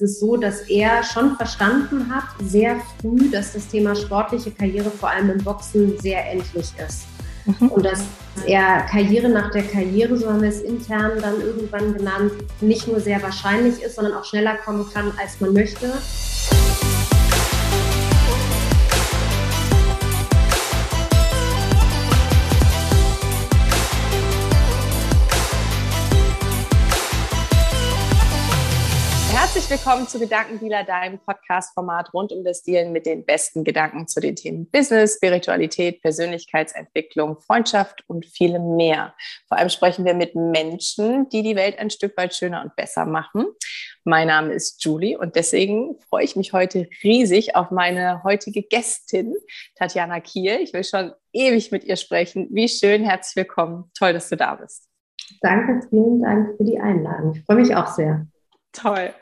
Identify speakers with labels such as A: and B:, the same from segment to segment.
A: Es ist so, dass er schon verstanden hat, sehr früh, dass das Thema sportliche Karriere vor allem im Boxen sehr endlich ist. Mhm. Und dass er Karriere nach der Karriere, so haben wir es intern dann irgendwann genannt, nicht nur sehr wahrscheinlich ist, sondern auch schneller kommen kann, als man möchte.
B: Herzlich willkommen zu Gedankendealer, deinem Podcast-Format rund um das Dealen mit den besten Gedanken zu den Themen Business, Spiritualität, Persönlichkeitsentwicklung, Freundschaft und vielem mehr. Vor allem sprechen wir mit Menschen, die die Welt ein Stück weit schöner und besser machen. Mein Name ist Julie und deswegen freue ich mich heute riesig auf meine heutige Gästin, Tatjana Kiel. Ich will schon ewig mit ihr sprechen. Wie schön, herzlich willkommen. Toll, dass du da bist.
A: Danke, vielen Dank für die Einladung. Ich freue mich auch sehr.
B: Toll.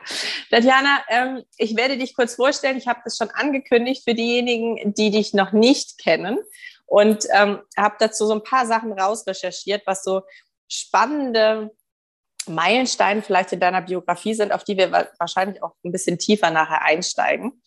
B: Tatjana, ähm, ich werde dich kurz vorstellen. Ich habe das schon angekündigt für diejenigen, die dich noch nicht kennen und ähm, habe dazu so ein paar Sachen rausrecherchiert, was so spannende Meilensteine vielleicht in deiner Biografie sind, auf die wir wahrscheinlich auch ein bisschen tiefer nachher einsteigen.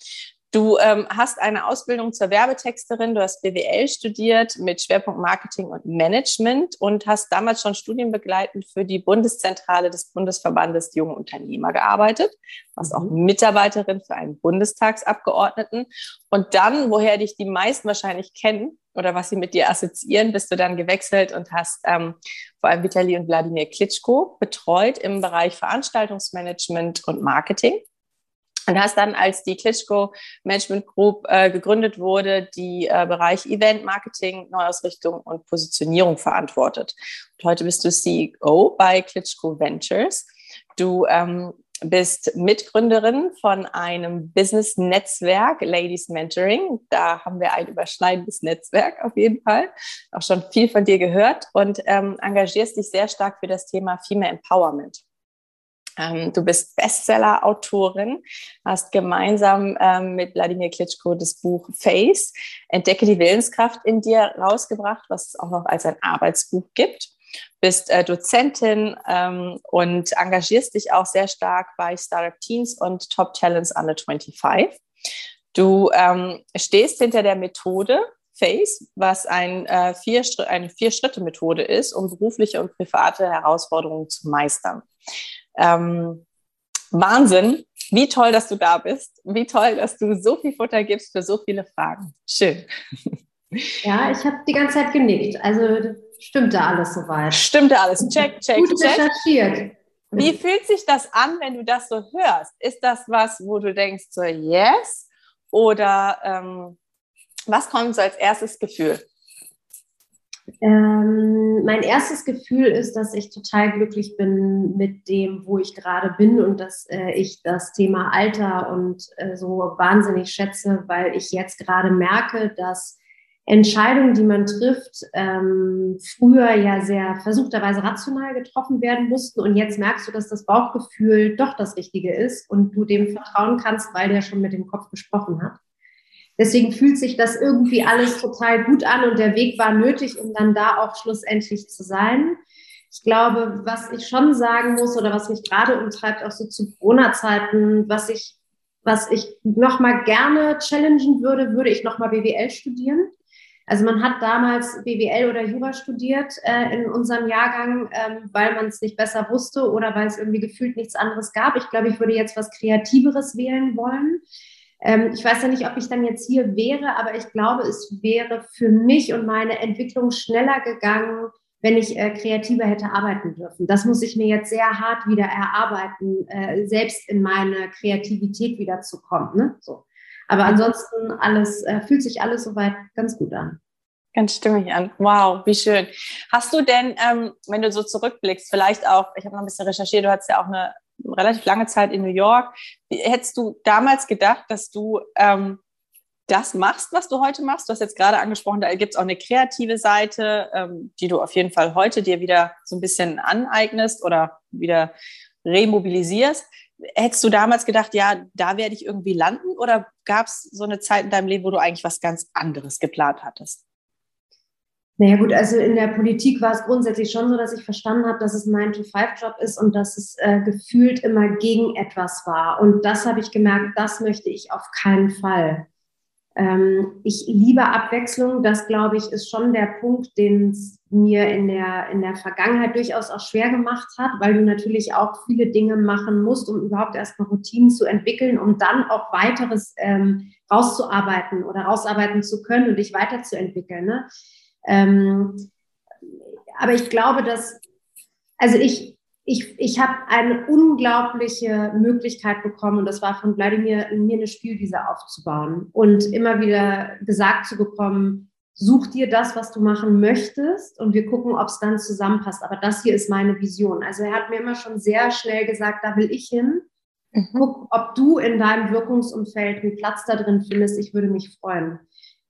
B: Du ähm, hast eine Ausbildung zur Werbetexterin, du hast BWL studiert mit Schwerpunkt Marketing und Management und hast damals schon studienbegleitend für die Bundeszentrale des Bundesverbandes Junge Unternehmer gearbeitet, warst auch mhm. Mitarbeiterin für einen Bundestagsabgeordneten. Und dann, woher dich die meisten wahrscheinlich kennen oder was sie mit dir assoziieren, bist du dann gewechselt und hast ähm, vor allem Vitali und Wladimir Klitschko betreut im Bereich Veranstaltungsmanagement und Marketing und hast dann, als die Klitschko Management Group äh, gegründet wurde, die äh, Bereich Event Marketing, Neuausrichtung und Positionierung verantwortet. Und heute bist du CEO bei Klitschko Ventures. Du ähm, bist Mitgründerin von einem Business-Netzwerk, Ladies Mentoring. Da haben wir ein überschneidendes Netzwerk auf jeden Fall. Auch schon viel von dir gehört und ähm, engagierst dich sehr stark für das Thema Female Empowerment. Ähm, du bist Bestseller-Autorin, hast gemeinsam ähm, mit Wladimir Klitschko das Buch Face, Entdecke die Willenskraft in dir rausgebracht, was es auch noch als ein Arbeitsbuch gibt. Bist äh, Dozentin ähm, und engagierst dich auch sehr stark bei Startup Teens und Top Talents Under 25. Du stehst hinter der Methode Face, was ein, äh, vier, eine Vier-Schritte-Methode ist, um berufliche und private Herausforderungen zu meistern. Ähm, Wahnsinn. Wie toll, dass du da bist. Wie toll, dass du so viel Futter gibst für so viele Fragen. Schön.
A: Ja, ich habe die ganze Zeit genickt. Also stimmte alles soweit.
B: Stimmte alles. Check, check,
A: Gut
B: check.
A: recherchiert.
B: Wie fühlt sich das an, wenn du das so hörst? Ist das was, wo du denkst, so yes? Oder ähm, was kommt so als erstes Gefühl?
A: Ähm, mein erstes Gefühl ist, dass ich total glücklich bin mit dem, wo ich gerade bin und dass äh, ich das Thema Alter und äh, so wahnsinnig schätze, weil ich jetzt gerade merke, dass Entscheidungen, die man trifft, ähm, früher ja sehr versuchterweise rational getroffen werden mussten. Und jetzt merkst du, dass das Bauchgefühl doch das Richtige ist und du dem vertrauen kannst, weil der schon mit dem Kopf gesprochen hat. Deswegen fühlt sich das irgendwie alles total gut an und der Weg war nötig, um dann da auch schlussendlich zu sein. Ich glaube, was ich schon sagen muss oder was mich gerade umtreibt, auch so zu Corona-Zeiten, was ich, was ich nochmal gerne challengen würde, würde ich nochmal BWL studieren. Also man hat damals BWL oder Jura studiert äh, in unserem Jahrgang, ähm, weil man es nicht besser wusste oder weil es irgendwie gefühlt nichts anderes gab. Ich glaube, ich würde jetzt was Kreativeres wählen wollen. Ähm, ich weiß ja nicht, ob ich dann jetzt hier wäre, aber ich glaube, es wäre für mich und meine Entwicklung schneller gegangen, wenn ich äh, kreativer hätte arbeiten dürfen. Das muss ich mir jetzt sehr hart wieder erarbeiten, äh, selbst in meine Kreativität wiederzukommen. Ne? So. Aber ansonsten alles, äh, fühlt sich alles soweit ganz gut an.
B: Ganz stimmig an. Wow, wie schön. Hast du denn, ähm, wenn du so zurückblickst, vielleicht auch, ich habe noch ein bisschen recherchiert, du hattest ja auch eine relativ lange Zeit in New York. Hättest du damals gedacht, dass du ähm, das machst, was du heute machst? Du hast jetzt gerade angesprochen, da gibt es auch eine kreative Seite, ähm, die du auf jeden Fall heute dir wieder so ein bisschen aneignest oder wieder remobilisierst. Hättest du damals gedacht, ja, da werde ich irgendwie landen? Oder gab es so eine Zeit in deinem Leben, wo du eigentlich was ganz anderes geplant hattest?
A: Naja gut, also in der Politik war es grundsätzlich schon so, dass ich verstanden habe, dass es ein 9-to-5-Job ist und dass es äh, gefühlt immer gegen etwas war. Und das habe ich gemerkt, das möchte ich auf keinen Fall. Ähm, ich liebe Abwechslung. Das, glaube ich, ist schon der Punkt, den es mir in der, in der Vergangenheit durchaus auch schwer gemacht hat, weil du natürlich auch viele Dinge machen musst, um überhaupt erstmal Routinen zu entwickeln, um dann auch weiteres ähm, rauszuarbeiten oder rausarbeiten zu können und dich weiterzuentwickeln. Ne? Ähm, aber ich glaube, dass, also ich, ich, ich habe eine unglaubliche Möglichkeit bekommen, und das war von Wladimir, mir eine Spielwiese aufzubauen und immer wieder gesagt zu bekommen, such dir das, was du machen möchtest und wir gucken, ob es dann zusammenpasst. Aber das hier ist meine Vision. Also er hat mir immer schon sehr schnell gesagt, da will ich hin. Mhm. Guck, ob du in deinem Wirkungsumfeld einen Platz da drin findest. Ich würde mich freuen.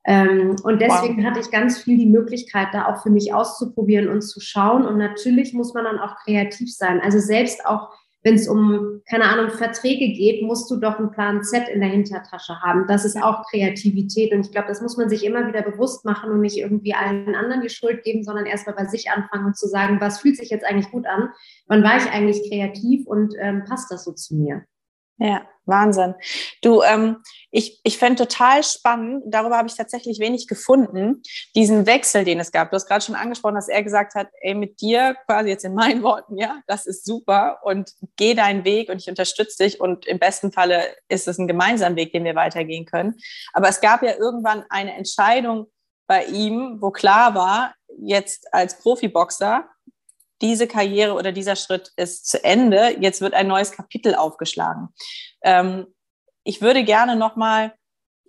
A: Ähm, und deswegen wow. hatte ich ganz viel die Möglichkeit, da auch für mich auszuprobieren und zu schauen. Und natürlich muss man dann auch kreativ sein. Also selbst auch, wenn es um, keine Ahnung, Verträge geht, musst du doch einen Plan Z in der Hintertasche haben. Das ist auch Kreativität. Und ich glaube, das muss man sich immer wieder bewusst machen und nicht irgendwie allen anderen die Schuld geben, sondern erstmal bei sich anfangen und zu sagen, was fühlt sich jetzt eigentlich gut an? Wann war ich eigentlich kreativ und ähm, passt das so zu mir?
B: Ja, Wahnsinn. Du, ähm, ich, ich fände total spannend, darüber habe ich tatsächlich wenig gefunden, diesen Wechsel, den es gab. Du hast gerade schon angesprochen, dass er gesagt hat, ey, mit dir, quasi jetzt in meinen Worten, ja, das ist super und geh deinen Weg und ich unterstütze dich und im besten Falle ist es ein gemeinsamer Weg, den wir weitergehen können. Aber es gab ja irgendwann eine Entscheidung bei ihm, wo klar war, jetzt als Profiboxer, diese Karriere oder dieser Schritt ist zu Ende. Jetzt wird ein neues Kapitel aufgeschlagen. Ähm, ich würde gerne nochmal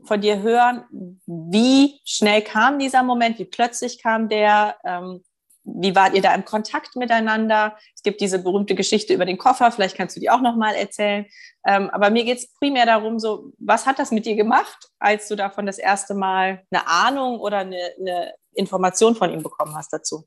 B: von dir hören, wie schnell kam dieser Moment, wie plötzlich kam der, ähm, wie wart ihr da im Kontakt miteinander? Es gibt diese berühmte Geschichte über den Koffer, vielleicht kannst du die auch nochmal erzählen. Ähm, aber mir geht es primär darum, so, was hat das mit dir gemacht, als du davon das erste Mal eine Ahnung oder eine, eine Information von ihm bekommen hast dazu?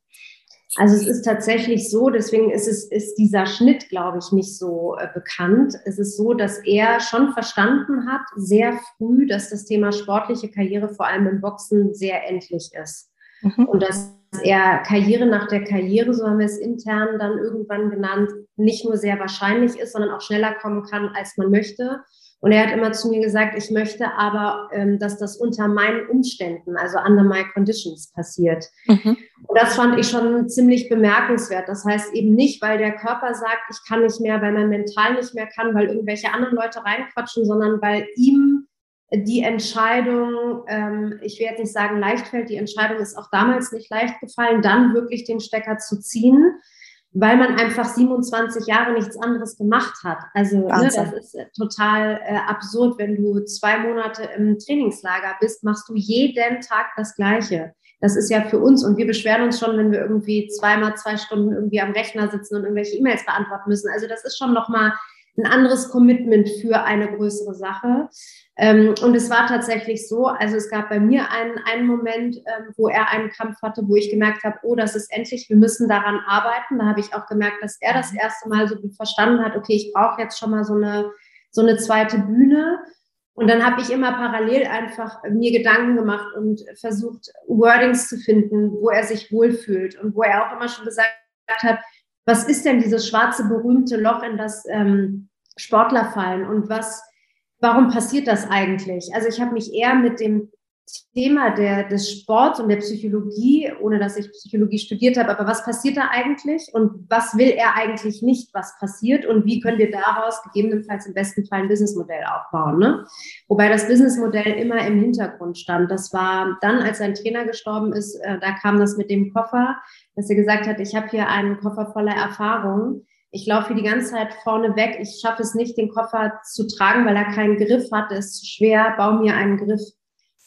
A: Also es ist tatsächlich so, deswegen ist es ist dieser Schnitt, glaube ich, nicht so äh, bekannt. Es ist so, dass er schon verstanden hat, sehr früh, dass das Thema sportliche Karriere vor allem im Boxen sehr endlich ist. Mhm. Und dass er Karriere nach der Karriere, so haben wir es intern dann irgendwann genannt, nicht nur sehr wahrscheinlich ist, sondern auch schneller kommen kann, als man möchte. Und er hat immer zu mir gesagt, ich möchte aber, ähm, dass das unter meinen Umständen, also under my conditions passiert. Mhm. Und das fand ich schon ziemlich bemerkenswert. Das heißt eben nicht, weil der Körper sagt, ich kann nicht mehr, weil man mental nicht mehr kann, weil irgendwelche anderen Leute reinquatschen, sondern weil ihm die Entscheidung, ähm, ich will jetzt nicht sagen leicht fällt, die Entscheidung ist auch damals nicht leicht gefallen, dann wirklich den Stecker zu ziehen weil man einfach 27 Jahre nichts anderes gemacht hat. Also ne, das ist äh, total äh, absurd, wenn du zwei Monate im Trainingslager bist, machst du jeden Tag das Gleiche. Das ist ja für uns und wir beschweren uns schon, wenn wir irgendwie zweimal zwei Stunden irgendwie am Rechner sitzen und irgendwelche E-Mails beantworten müssen. Also das ist schon nochmal ein anderes Commitment für eine größere Sache. Ähm, und es war tatsächlich so, also es gab bei mir einen, einen Moment, ähm, wo er einen Kampf hatte, wo ich gemerkt habe, oh, das ist endlich, wir müssen daran arbeiten. Da habe ich auch gemerkt, dass er das erste Mal so verstanden hat, okay, ich brauche jetzt schon mal so eine, so eine zweite Bühne. Und dann habe ich immer parallel einfach mir Gedanken gemacht und versucht, Wordings zu finden, wo er sich wohlfühlt und wo er auch immer schon gesagt hat, was ist denn dieses schwarze berühmte Loch, in das ähm, Sportler fallen und was warum passiert das eigentlich? Also ich habe mich eher mit dem Thema der, des Sports und der Psychologie, ohne dass ich Psychologie studiert habe, aber was passiert da eigentlich und was will er eigentlich nicht, was passiert und wie können wir daraus gegebenenfalls im besten Fall ein Businessmodell aufbauen. Ne? Wobei das Businessmodell immer im Hintergrund stand. Das war dann, als sein Trainer gestorben ist, äh, da kam das mit dem Koffer, dass er gesagt hat, ich habe hier einen Koffer voller Erfahrung ich laufe die ganze Zeit vorne weg. Ich schaffe es nicht, den Koffer zu tragen, weil er keinen Griff hat. Es ist schwer. Bau mir einen Griff.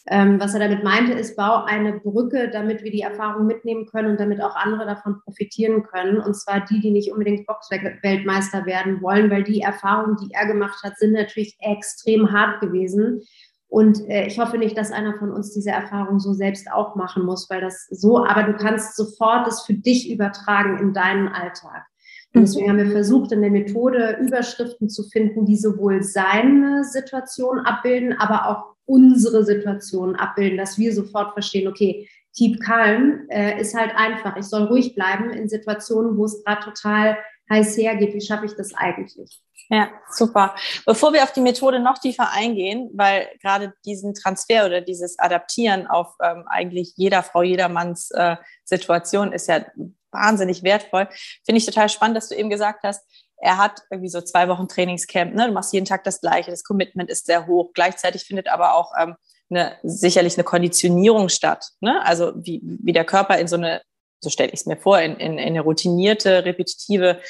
A: Ähm, was er damit meinte, ist, bau eine Brücke, damit wir die Erfahrung mitnehmen können und damit auch andere davon profitieren können. Und zwar die, die nicht unbedingt Boxweltmeister werden wollen, weil die Erfahrungen, die er gemacht hat, sind natürlich extrem hart gewesen. Und äh, ich hoffe nicht, dass einer von uns diese Erfahrung so selbst auch machen muss, weil das so, aber du kannst sofort es für dich übertragen in deinen Alltag. Und deswegen haben wir versucht, in der Methode Überschriften zu finden, die sowohl seine Situation abbilden, aber auch unsere Situation abbilden, dass wir sofort verstehen, okay, Keep Calm äh, ist halt einfach. Ich soll ruhig bleiben in Situationen, wo es gerade total heiß hergeht. Wie schaffe ich das eigentlich?
B: Ja, super. Bevor wir auf die Methode noch tiefer eingehen, weil gerade diesen Transfer oder dieses Adaptieren auf ähm, eigentlich jeder Frau, jedermanns äh, Situation ist ja wahnsinnig wertvoll, finde ich total spannend, dass du eben gesagt hast, er hat irgendwie so zwei Wochen Trainingscamp, ne? du machst jeden Tag das Gleiche, das Commitment ist sehr hoch. Gleichzeitig findet aber auch ähm, eine, sicherlich eine Konditionierung statt. Ne? Also wie, wie der Körper in so eine, so stelle ich es mir vor, in, in, in eine routinierte, repetitive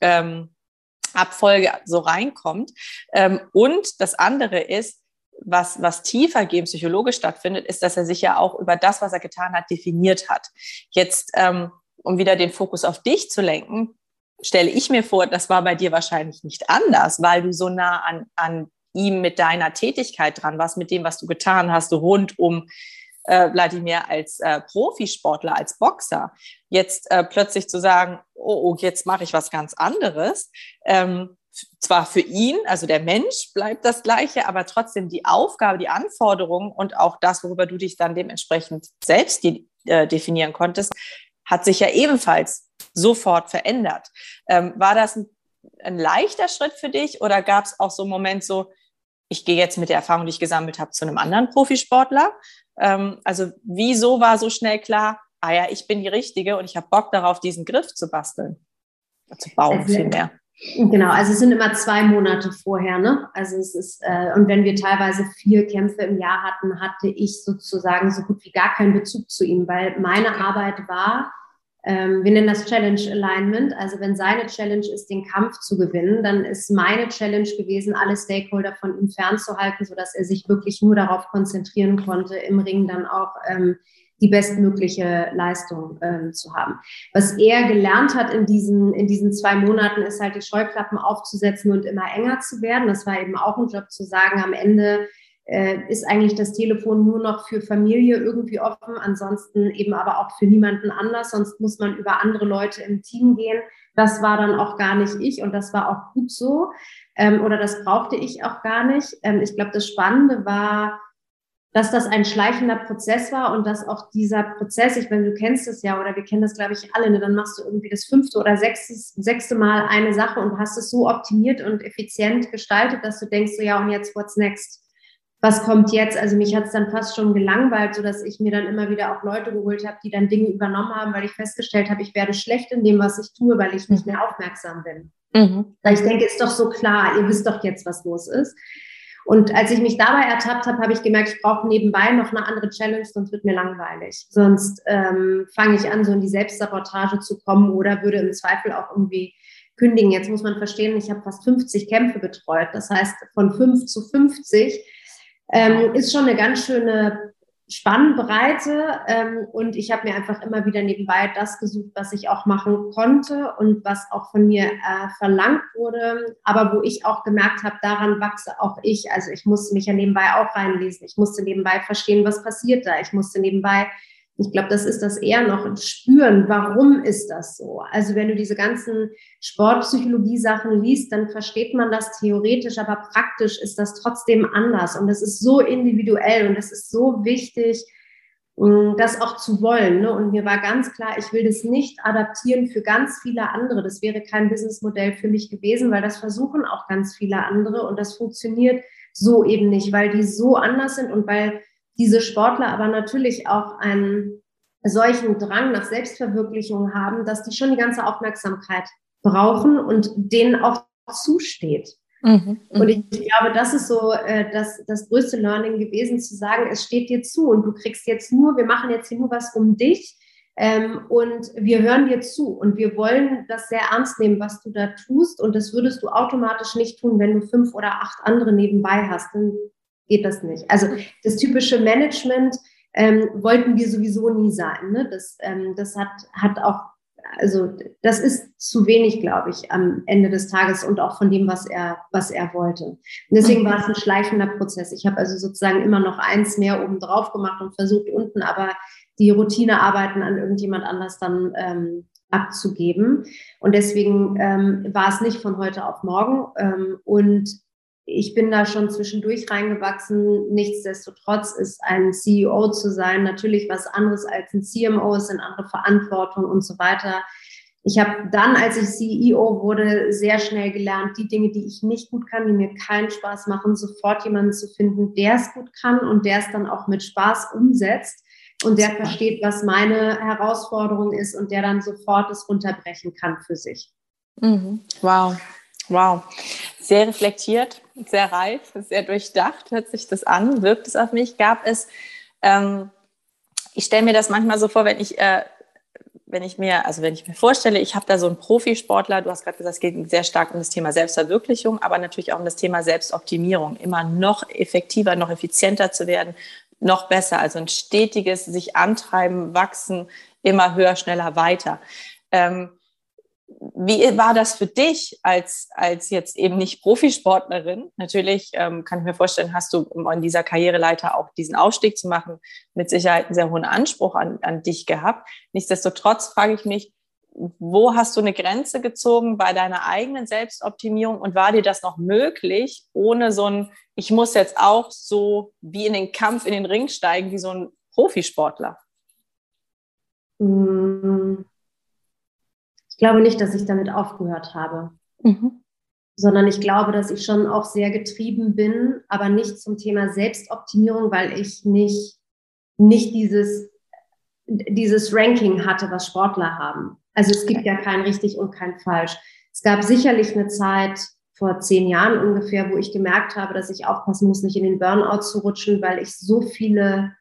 B: ähm, Abfolge so reinkommt. Ähm, und das andere ist, was, was tiefer gehen psychologisch stattfindet, ist, dass er sich ja auch über das, was er getan hat, definiert hat. Jetzt, ähm, um wieder den Fokus auf dich zu lenken, stelle ich mir vor, das war bei dir wahrscheinlich nicht anders, weil du so nah an, an ihm mit deiner Tätigkeit dran warst, mit dem, was du getan hast, rund um äh, Wladimir als äh, Profisportler, als Boxer, jetzt äh, plötzlich zu sagen, oh, oh jetzt mache ich was ganz anderes. Ähm, zwar für ihn, also der Mensch bleibt das gleiche, aber trotzdem die Aufgabe, die Anforderungen und auch das, worüber du dich dann dementsprechend selbst die, äh, definieren konntest, hat sich ja ebenfalls sofort verändert. Ähm, war das ein, ein leichter Schritt für dich oder gab es auch so einen Moment so, ich gehe jetzt mit der Erfahrung, die ich gesammelt habe, zu einem anderen Profisportler. Ähm, also wieso war so schnell klar, ah ja, ich bin die Richtige und ich habe Bock darauf, diesen Griff zu basteln, zu bauen also, vielmehr.
A: Genau, also es sind immer zwei Monate vorher, ne? Also es ist, äh, und wenn wir teilweise vier Kämpfe im Jahr hatten, hatte ich sozusagen so gut wie gar keinen Bezug zu ihm, weil meine Arbeit war, ähm, wir nennen das Challenge Alignment. Also wenn seine Challenge ist, den Kampf zu gewinnen, dann ist meine Challenge gewesen, alle Stakeholder von ihm fernzuhalten, sodass er sich wirklich nur darauf konzentrieren konnte, im Ring dann auch ähm, die bestmögliche Leistung ähm, zu haben. Was er gelernt hat in diesen, in diesen zwei Monaten, ist halt die Scheuklappen aufzusetzen und immer enger zu werden. Das war eben auch ein Job zu sagen, am Ende ist eigentlich das Telefon nur noch für Familie irgendwie offen, ansonsten eben aber auch für niemanden anders, sonst muss man über andere Leute im Team gehen. Das war dann auch gar nicht ich und das war auch gut so ähm, oder das brauchte ich auch gar nicht. Ähm, ich glaube, das Spannende war, dass das ein schleichender Prozess war und dass auch dieser Prozess, ich meine, du kennst es ja oder wir kennen das, glaube ich, alle, ne? dann machst du irgendwie das fünfte oder sechste, sechste Mal eine Sache und hast es so optimiert und effizient gestaltet, dass du denkst, so ja, und jetzt what's next? Was kommt jetzt? Also mich hat es dann fast schon gelangweilt, sodass ich mir dann immer wieder auch Leute geholt habe, die dann Dinge übernommen haben, weil ich festgestellt habe, ich werde schlecht in dem, was ich tue, weil ich nicht mehr aufmerksam bin. Mhm. Weil ich denke, ist doch so klar, ihr wisst doch jetzt, was los ist. Und als ich mich dabei ertappt habe, habe ich gemerkt, ich brauche nebenbei noch eine andere Challenge, sonst wird mir langweilig. Sonst ähm, fange ich an, so in die Selbstsabotage zu kommen oder würde im Zweifel auch irgendwie kündigen. Jetzt muss man verstehen, ich habe fast 50 Kämpfe betreut. Das heißt, von 5 zu 50 ähm, ist schon eine ganz schöne Spannbreite ähm, und ich habe mir einfach immer wieder nebenbei das gesucht, was ich auch machen konnte und was auch von mir äh, verlangt wurde, aber wo ich auch gemerkt habe, daran wachse auch ich. Also ich musste mich ja nebenbei auch reinlesen, ich musste nebenbei verstehen, was passiert da, ich musste nebenbei ich glaube, das ist das eher noch spüren. Warum ist das so? Also wenn du diese ganzen Sportpsychologie-Sachen liest, dann versteht man das theoretisch, aber praktisch ist das trotzdem anders. Und es ist so individuell und es ist so wichtig, mm, das auch zu wollen. Ne? Und mir war ganz klar, ich will das nicht adaptieren für ganz viele andere. Das wäre kein Businessmodell für mich gewesen, weil das versuchen auch ganz viele andere und das funktioniert so eben nicht, weil die so anders sind und weil diese Sportler aber natürlich auch einen solchen Drang nach Selbstverwirklichung haben, dass die schon die ganze Aufmerksamkeit brauchen und denen auch zusteht. Mhm, mhm. und ich glaube, das ist so äh, das, das größte Learning gewesen, zu sagen, es steht dir zu und du kriegst jetzt nur, wir machen jetzt hier nur was um dich ähm, und wir hören dir zu und wir wollen das sehr ernst nehmen, was du da tust und das würdest du automatisch nicht tun, wenn du fünf oder acht andere nebenbei hast. Dann geht das nicht. Also das typische Management ähm, wollten wir sowieso nie sein. Ne? Das, ähm, das hat, hat auch, also das ist zu wenig, glaube ich, am Ende des Tages und auch von dem, was er, was er wollte. Und deswegen war es ein schleichender Prozess. Ich habe also sozusagen immer noch eins mehr oben drauf gemacht und versucht unten, aber die Routinearbeiten an irgendjemand anders dann ähm, abzugeben. Und deswegen ähm, war es nicht von heute auf morgen. Ähm, und ich bin da schon zwischendurch reingewachsen. Nichtsdestotrotz ist ein CEO zu sein natürlich was anderes als ein CMO, es sind andere Verantwortung und so weiter. Ich habe dann, als ich CEO wurde, sehr schnell gelernt, die Dinge, die ich nicht gut kann, die mir keinen Spaß machen, sofort jemanden zu finden, der es gut kann und der es dann auch mit Spaß umsetzt und der versteht, was meine Herausforderung ist und der dann sofort es runterbrechen kann für sich.
B: Mhm. Wow, wow. Sehr reflektiert, sehr reif, sehr durchdacht hört sich das an, wirkt es auf mich. Gab es, ähm, ich stelle mir das manchmal so vor, wenn ich äh, wenn ich mir, also wenn ich mir vorstelle, ich habe da so einen Profisportler, du hast gerade gesagt, es geht sehr stark um das Thema Selbstverwirklichung, aber natürlich auch um das Thema Selbstoptimierung, immer noch effektiver, noch effizienter zu werden, noch besser, also ein stetiges sich antreiben, wachsen, immer höher, schneller, weiter. Ähm, wie war das für dich als, als jetzt eben nicht Profisportlerin? Natürlich ähm, kann ich mir vorstellen, hast du, an dieser Karriereleiter auch diesen Aufstieg zu machen, mit Sicherheit einen sehr hohen Anspruch an, an dich gehabt. Nichtsdestotrotz frage ich mich, wo hast du eine Grenze gezogen bei deiner eigenen Selbstoptimierung und war dir das noch möglich, ohne so ein, ich muss jetzt auch so wie in den Kampf, in den Ring steigen, wie so ein Profisportler?
A: Mmh ich glaube nicht, dass ich damit aufgehört habe, mhm. sondern ich glaube, dass ich schon auch sehr getrieben bin, aber nicht zum Thema Selbstoptimierung, weil ich nicht, nicht dieses, dieses Ranking hatte, was Sportler haben. Also es gibt ja kein richtig und kein falsch. Es gab sicherlich eine Zeit vor zehn Jahren ungefähr, wo ich gemerkt habe, dass ich aufpassen muss, nicht in den Burnout zu rutschen, weil ich so viele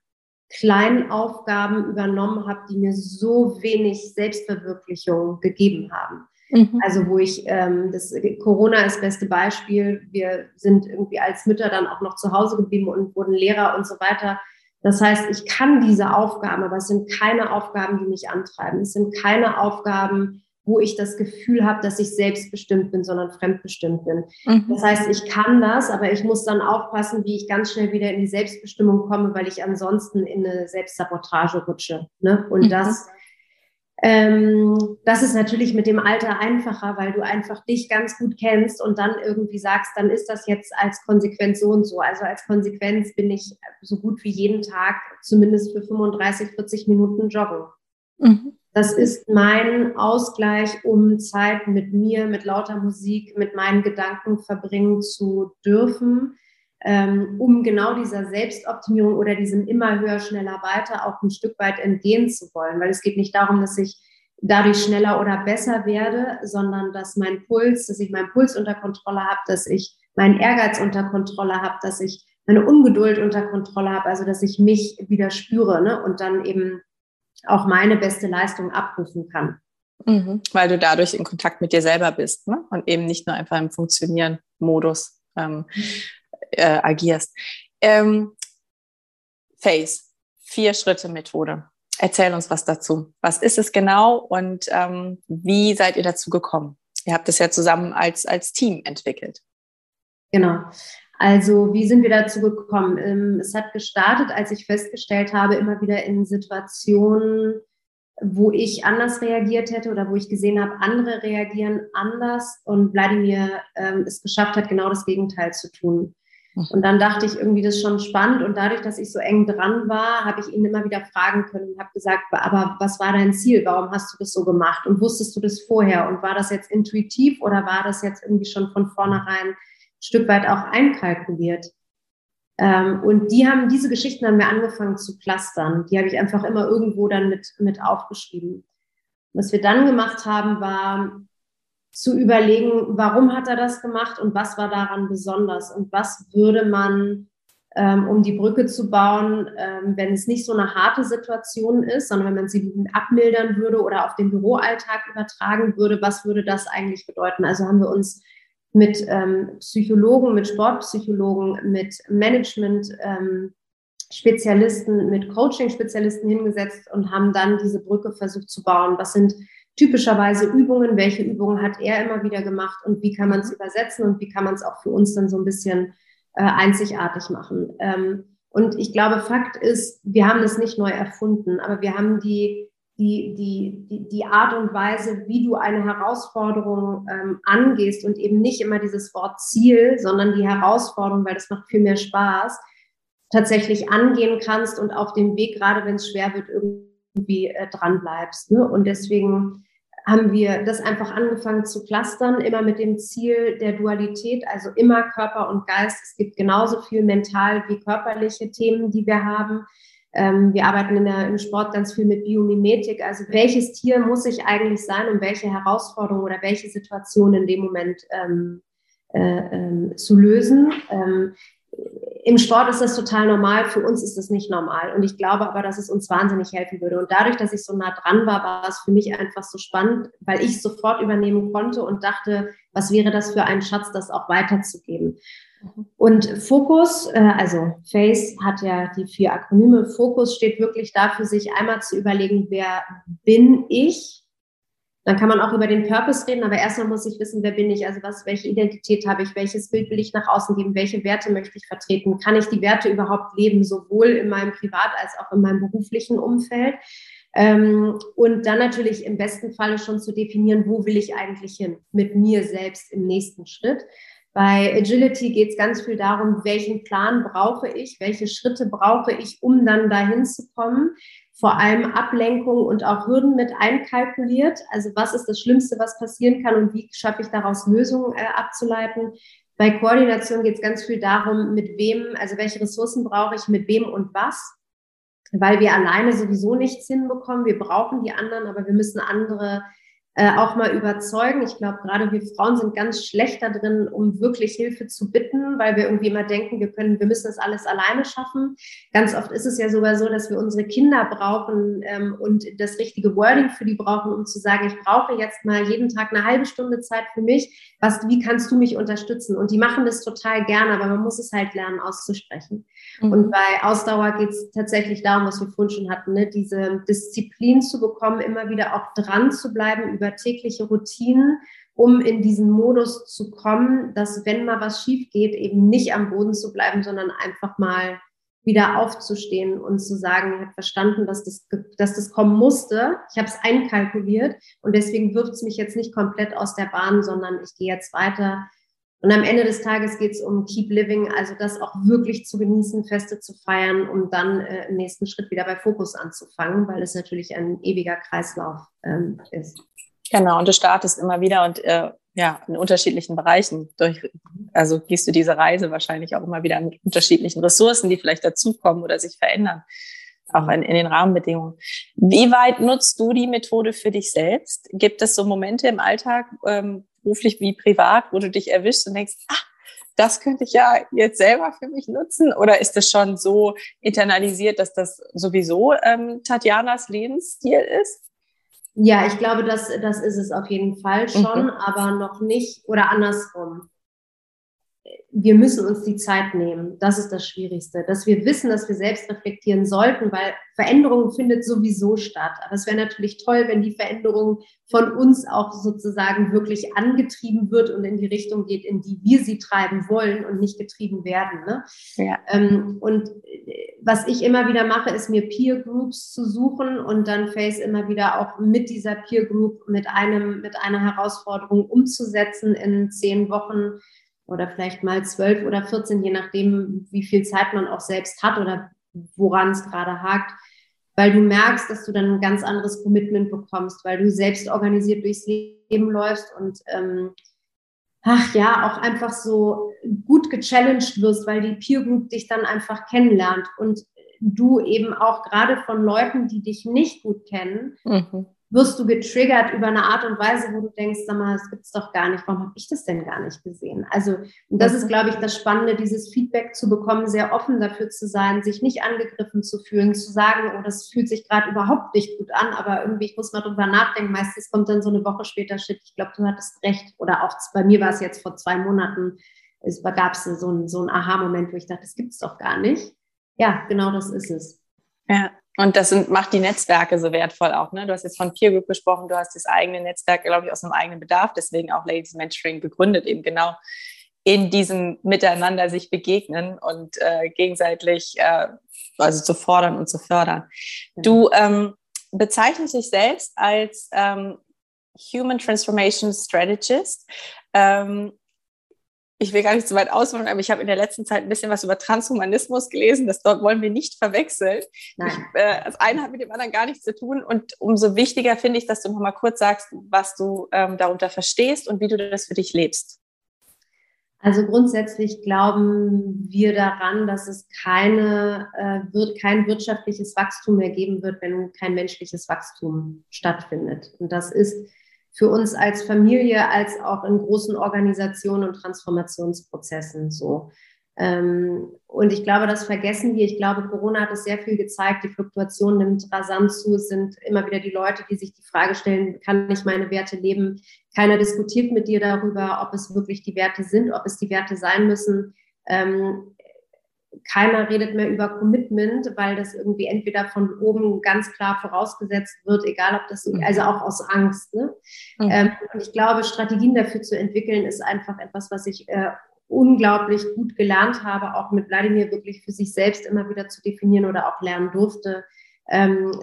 A: kleinen Aufgaben übernommen habe, die mir so wenig Selbstverwirklichung gegeben haben. Mhm. Also wo ich, ähm, das Corona ist das beste Beispiel. Wir sind irgendwie als Mütter dann auch noch zu Hause geblieben und wurden Lehrer und so weiter. Das heißt, ich kann diese Aufgaben, aber es sind keine Aufgaben, die mich antreiben. Es sind keine Aufgaben, wo ich das Gefühl habe, dass ich selbstbestimmt bin, sondern fremdbestimmt bin. Mhm. Das heißt, ich kann das, aber ich muss dann aufpassen, wie ich ganz schnell wieder in die Selbstbestimmung komme, weil ich ansonsten in eine Selbstsabotage rutsche. Ne? Und mhm. das, ähm, das ist natürlich mit dem Alter einfacher, weil du einfach dich ganz gut kennst und dann irgendwie sagst, dann ist das jetzt als Konsequenz so und so. Also als Konsequenz bin ich so gut wie jeden Tag zumindest für 35, 40 Minuten joggen. Mhm. Das ist mein Ausgleich, um Zeit mit mir, mit lauter Musik, mit meinen Gedanken verbringen zu dürfen, ähm, um genau dieser Selbstoptimierung oder diesem immer höher, schneller, weiter auch ein Stück weit entgehen zu wollen. Weil es geht nicht darum, dass ich dadurch schneller oder besser werde, sondern dass mein Puls, dass ich meinen Puls unter Kontrolle habe, dass ich meinen Ehrgeiz unter Kontrolle habe, dass ich meine Ungeduld unter Kontrolle habe, also dass ich mich wieder spüre ne? und dann eben auch meine beste Leistung abrufen kann.
B: Mhm, weil du dadurch in Kontakt mit dir selber bist ne? und eben nicht nur einfach im Funktionieren-Modus ähm, äh, agierst. Ähm, Face, Vier-Schritte-Methode. Erzähl uns was dazu. Was ist es genau und ähm, wie seid ihr dazu gekommen? Ihr habt es ja zusammen als, als Team entwickelt.
A: Genau. Also wie sind wir dazu gekommen? Ähm, es hat gestartet, als ich festgestellt habe, immer wieder in Situationen, wo ich anders reagiert hätte oder wo ich gesehen habe, andere reagieren anders und Wladimir ähm, es geschafft hat, genau das Gegenteil zu tun. Hm. Und dann dachte ich irgendwie, das ist schon spannend. Und dadurch, dass ich so eng dran war, habe ich ihn immer wieder fragen können und habe gesagt, aber was war dein Ziel? Warum hast du das so gemacht? Und wusstest du das vorher? Und war das jetzt intuitiv oder war das jetzt irgendwie schon von vornherein Stück weit auch einkalkuliert. Ähm, und die haben, diese Geschichten haben wir angefangen zu clustern. Die habe ich einfach immer irgendwo dann mit, mit aufgeschrieben. Was wir dann gemacht haben, war zu überlegen, warum hat er das gemacht und was war daran besonders und was würde man, ähm, um die Brücke zu bauen, ähm, wenn es nicht so eine harte Situation ist, sondern wenn man sie abmildern würde oder auf den Büroalltag übertragen würde, was würde das eigentlich bedeuten? Also haben wir uns mit ähm, Psychologen, mit Sportpsychologen, mit Management-Spezialisten, ähm, mit Coaching-Spezialisten hingesetzt und haben dann diese Brücke versucht zu bauen. Was sind typischerweise Übungen? Welche Übungen hat er immer wieder gemacht und wie kann man es übersetzen und wie kann man es auch für uns dann so ein bisschen äh, einzigartig machen? Ähm, und ich glaube, Fakt ist, wir haben das nicht neu erfunden, aber wir haben die die, die, die, Art und Weise, wie du eine Herausforderung ähm, angehst und eben nicht immer dieses Wort Ziel, sondern die Herausforderung, weil das macht viel mehr Spaß, tatsächlich angehen kannst und auf dem Weg, gerade wenn es schwer wird, irgendwie äh, dran. Ne? Und deswegen haben wir das einfach angefangen zu clustern, immer mit dem Ziel der Dualität, also immer Körper und Geist. Es gibt genauso viel mental wie körperliche Themen, die wir haben. Ähm, wir arbeiten in der, im Sport ganz viel mit Biomimetik. Also welches Tier muss ich eigentlich sein, um welche Herausforderung oder welche Situation in dem Moment ähm, äh, ähm, zu lösen. Ähm, im Sport ist das total normal, für uns ist das nicht normal. Und ich glaube aber, dass es uns wahnsinnig helfen würde. Und dadurch, dass ich so nah dran war, war es für mich einfach so spannend, weil ich sofort übernehmen konnte und dachte, was wäre das für ein Schatz, das auch weiterzugeben. Und Fokus, äh, also FACE hat ja die vier Akronyme. Fokus steht wirklich dafür, sich einmal zu überlegen, wer bin ich? Dann kann man auch über den Purpose reden, aber erstmal muss ich wissen, wer bin ich, also was, welche Identität habe ich, welches Bild will ich nach außen geben, welche Werte möchte ich vertreten, kann ich die Werte überhaupt leben, sowohl in meinem Privat- als auch in meinem beruflichen Umfeld. Ähm, und dann natürlich im besten Falle schon zu definieren, wo will ich eigentlich hin mit mir selbst im nächsten Schritt. Bei Agility geht es ganz viel darum, welchen Plan brauche ich, welche Schritte brauche ich, um dann dahin zu kommen. Vor allem Ablenkung und auch Hürden mit einkalkuliert. Also was ist das Schlimmste, was passieren kann und wie schaffe ich daraus Lösungen äh, abzuleiten. Bei Koordination geht es ganz viel darum, mit wem, also welche Ressourcen brauche ich, mit wem und was. Weil wir alleine sowieso nichts hinbekommen. Wir brauchen die anderen, aber wir müssen andere äh, auch mal überzeugen. Ich glaube, gerade wir Frauen sind ganz schlecht da drin, um wirklich Hilfe zu bitten, weil wir irgendwie immer denken, wir können, wir müssen das alles alleine schaffen. Ganz oft ist es ja sogar so, dass wir unsere Kinder brauchen ähm, und das richtige Wording für die brauchen, um zu sagen, ich brauche jetzt mal jeden Tag eine halbe Stunde Zeit für mich. Was, wie kannst du mich unterstützen? Und die machen das total gerne, aber man muss es halt lernen auszusprechen. Mhm. Und bei Ausdauer geht es tatsächlich darum, was wir vorhin schon hatten, ne? diese Disziplin zu bekommen, immer wieder auch dran zu bleiben über tägliche Routinen, um in diesen Modus zu kommen, dass wenn mal was schief geht, eben nicht am Boden zu bleiben, sondern einfach mal wieder aufzustehen und zu sagen, ich habe verstanden, dass das, dass das kommen musste. Ich habe es einkalkuliert und deswegen wirft es mich jetzt nicht komplett aus der Bahn, sondern ich gehe jetzt weiter und am Ende des Tages geht es um Keep Living, also das auch wirklich zu genießen, Feste zu feiern, um dann äh, im nächsten Schritt wieder bei Fokus anzufangen, weil es natürlich ein ewiger Kreislauf ähm, ist.
B: Genau, und du startest immer wieder und äh, ja, in unterschiedlichen Bereichen. Durch, also gehst du diese Reise wahrscheinlich auch immer wieder mit unterschiedlichen Ressourcen, die vielleicht dazukommen oder sich verändern, auch in, in den Rahmenbedingungen. Wie weit nutzt du die Methode für dich selbst? Gibt es so Momente im Alltag, ähm, beruflich wie privat, wo du dich erwischst und denkst, ah, das könnte ich ja jetzt selber für mich nutzen? Oder ist das schon so internalisiert, dass das sowieso ähm, Tatjanas Lebensstil ist?
A: Ja, ich glaube, das, das ist es auf jeden Fall schon, mhm. aber noch nicht oder andersrum wir müssen uns die Zeit nehmen. Das ist das Schwierigste, dass wir wissen, dass wir selbst reflektieren sollten, weil Veränderung findet sowieso statt. Aber es wäre natürlich toll, wenn die Veränderung von uns auch sozusagen wirklich angetrieben wird und in die Richtung geht, in die wir sie treiben wollen und nicht getrieben werden. Ne? Ja. Ähm, und äh, was ich immer wieder mache, ist mir Peer Groups zu suchen und dann Face immer wieder auch mit dieser Peer Group mit einem, mit einer Herausforderung umzusetzen in zehn Wochen oder vielleicht mal zwölf oder 14, je nachdem, wie viel Zeit man auch selbst hat oder woran es gerade hakt, weil du merkst, dass du dann ein ganz anderes Commitment bekommst, weil du selbst organisiert durchs Leben läufst und ähm, ach ja, auch einfach so gut gechallenged wirst, weil die Peer Group dich dann einfach kennenlernt. Und du eben auch gerade von Leuten, die dich nicht gut kennen, mhm wirst du getriggert über eine Art und Weise, wo du denkst, sag mal, das gibt's doch gar nicht. Warum habe ich das denn gar nicht gesehen? Also, und das ist, glaube ich, das Spannende, dieses Feedback zu bekommen, sehr offen dafür zu sein, sich nicht angegriffen zu fühlen, zu sagen, oh, das fühlt sich gerade überhaupt nicht gut an, aber irgendwie, ich muss mal drüber nachdenken. Meistens kommt dann so eine Woche später, shit, ich glaube, du hattest recht. Oder auch bei mir war es jetzt vor zwei Monaten, es gab es so einen so Aha-Moment, wo ich dachte, das gibt's doch gar nicht. Ja, genau das ist es.
B: Ja, und das sind, macht die Netzwerke so wertvoll auch. Ne? Du hast jetzt von Peer Group gesprochen, du hast das eigene Netzwerk, glaube ich, aus einem eigenen Bedarf, deswegen auch Ladies Mentoring gegründet, eben genau in diesem Miteinander sich begegnen und äh, gegenseitig äh, also zu fordern und zu fördern. Du, ähm, bezeichnest dich selbst als ähm, Human Transformation Strategist. Ähm, ich will gar nicht so weit ausholen, aber ich habe in der letzten Zeit ein bisschen was über Transhumanismus gelesen. Das dort wollen wir nicht verwechseln. Ich, äh, das eine hat mit dem anderen gar nichts zu tun. Und umso wichtiger finde ich, dass du noch mal kurz sagst, was du ähm, darunter verstehst und wie du das für dich lebst.
A: Also grundsätzlich glauben wir daran, dass es keine, äh, wird, kein wirtschaftliches Wachstum mehr geben wird, wenn kein menschliches Wachstum stattfindet. Und das ist für uns als Familie als auch in großen Organisationen und Transformationsprozessen so. Ähm, und ich glaube, das vergessen wir. Ich glaube, Corona hat es sehr viel gezeigt. Die Fluktuation nimmt rasant zu. Es sind immer wieder die Leute, die sich die Frage stellen, kann ich meine Werte leben? Keiner diskutiert mit dir darüber, ob es wirklich die Werte sind, ob es die Werte sein müssen. Ähm, keiner redet mehr über Commitment, weil das irgendwie entweder von oben ganz klar vorausgesetzt wird, egal ob das, mhm. also auch aus Angst. Ne? Mhm. Ähm, und ich glaube, Strategien dafür zu entwickeln, ist einfach etwas, was ich äh, unglaublich gut gelernt habe, auch mit Wladimir wirklich für sich selbst immer wieder zu definieren oder auch lernen durfte, ähm,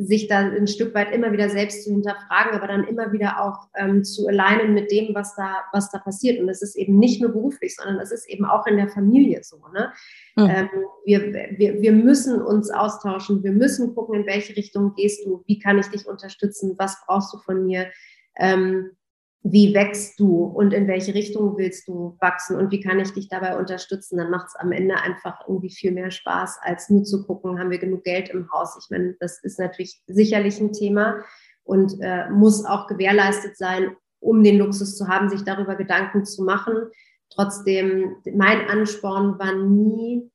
A: sich da ein Stück weit immer wieder selbst zu hinterfragen, aber dann immer wieder auch ähm, zu alignen mit dem, was da, was da passiert. Und das ist eben nicht nur beruflich, sondern das ist eben auch in der Familie so. Ne? Mhm. Ähm, wir, wir, wir müssen uns austauschen, wir müssen gucken, in welche Richtung gehst du, wie kann ich dich unterstützen, was brauchst du von mir. Ähm, wie wächst du und in welche Richtung willst du wachsen und wie kann ich dich dabei unterstützen, dann macht es am Ende einfach irgendwie viel mehr Spaß, als nur zu gucken, haben wir genug Geld im Haus. Ich meine, das ist natürlich sicherlich ein Thema und äh, muss auch gewährleistet sein, um den Luxus zu haben, sich darüber Gedanken zu machen. Trotzdem, mein Ansporn war nie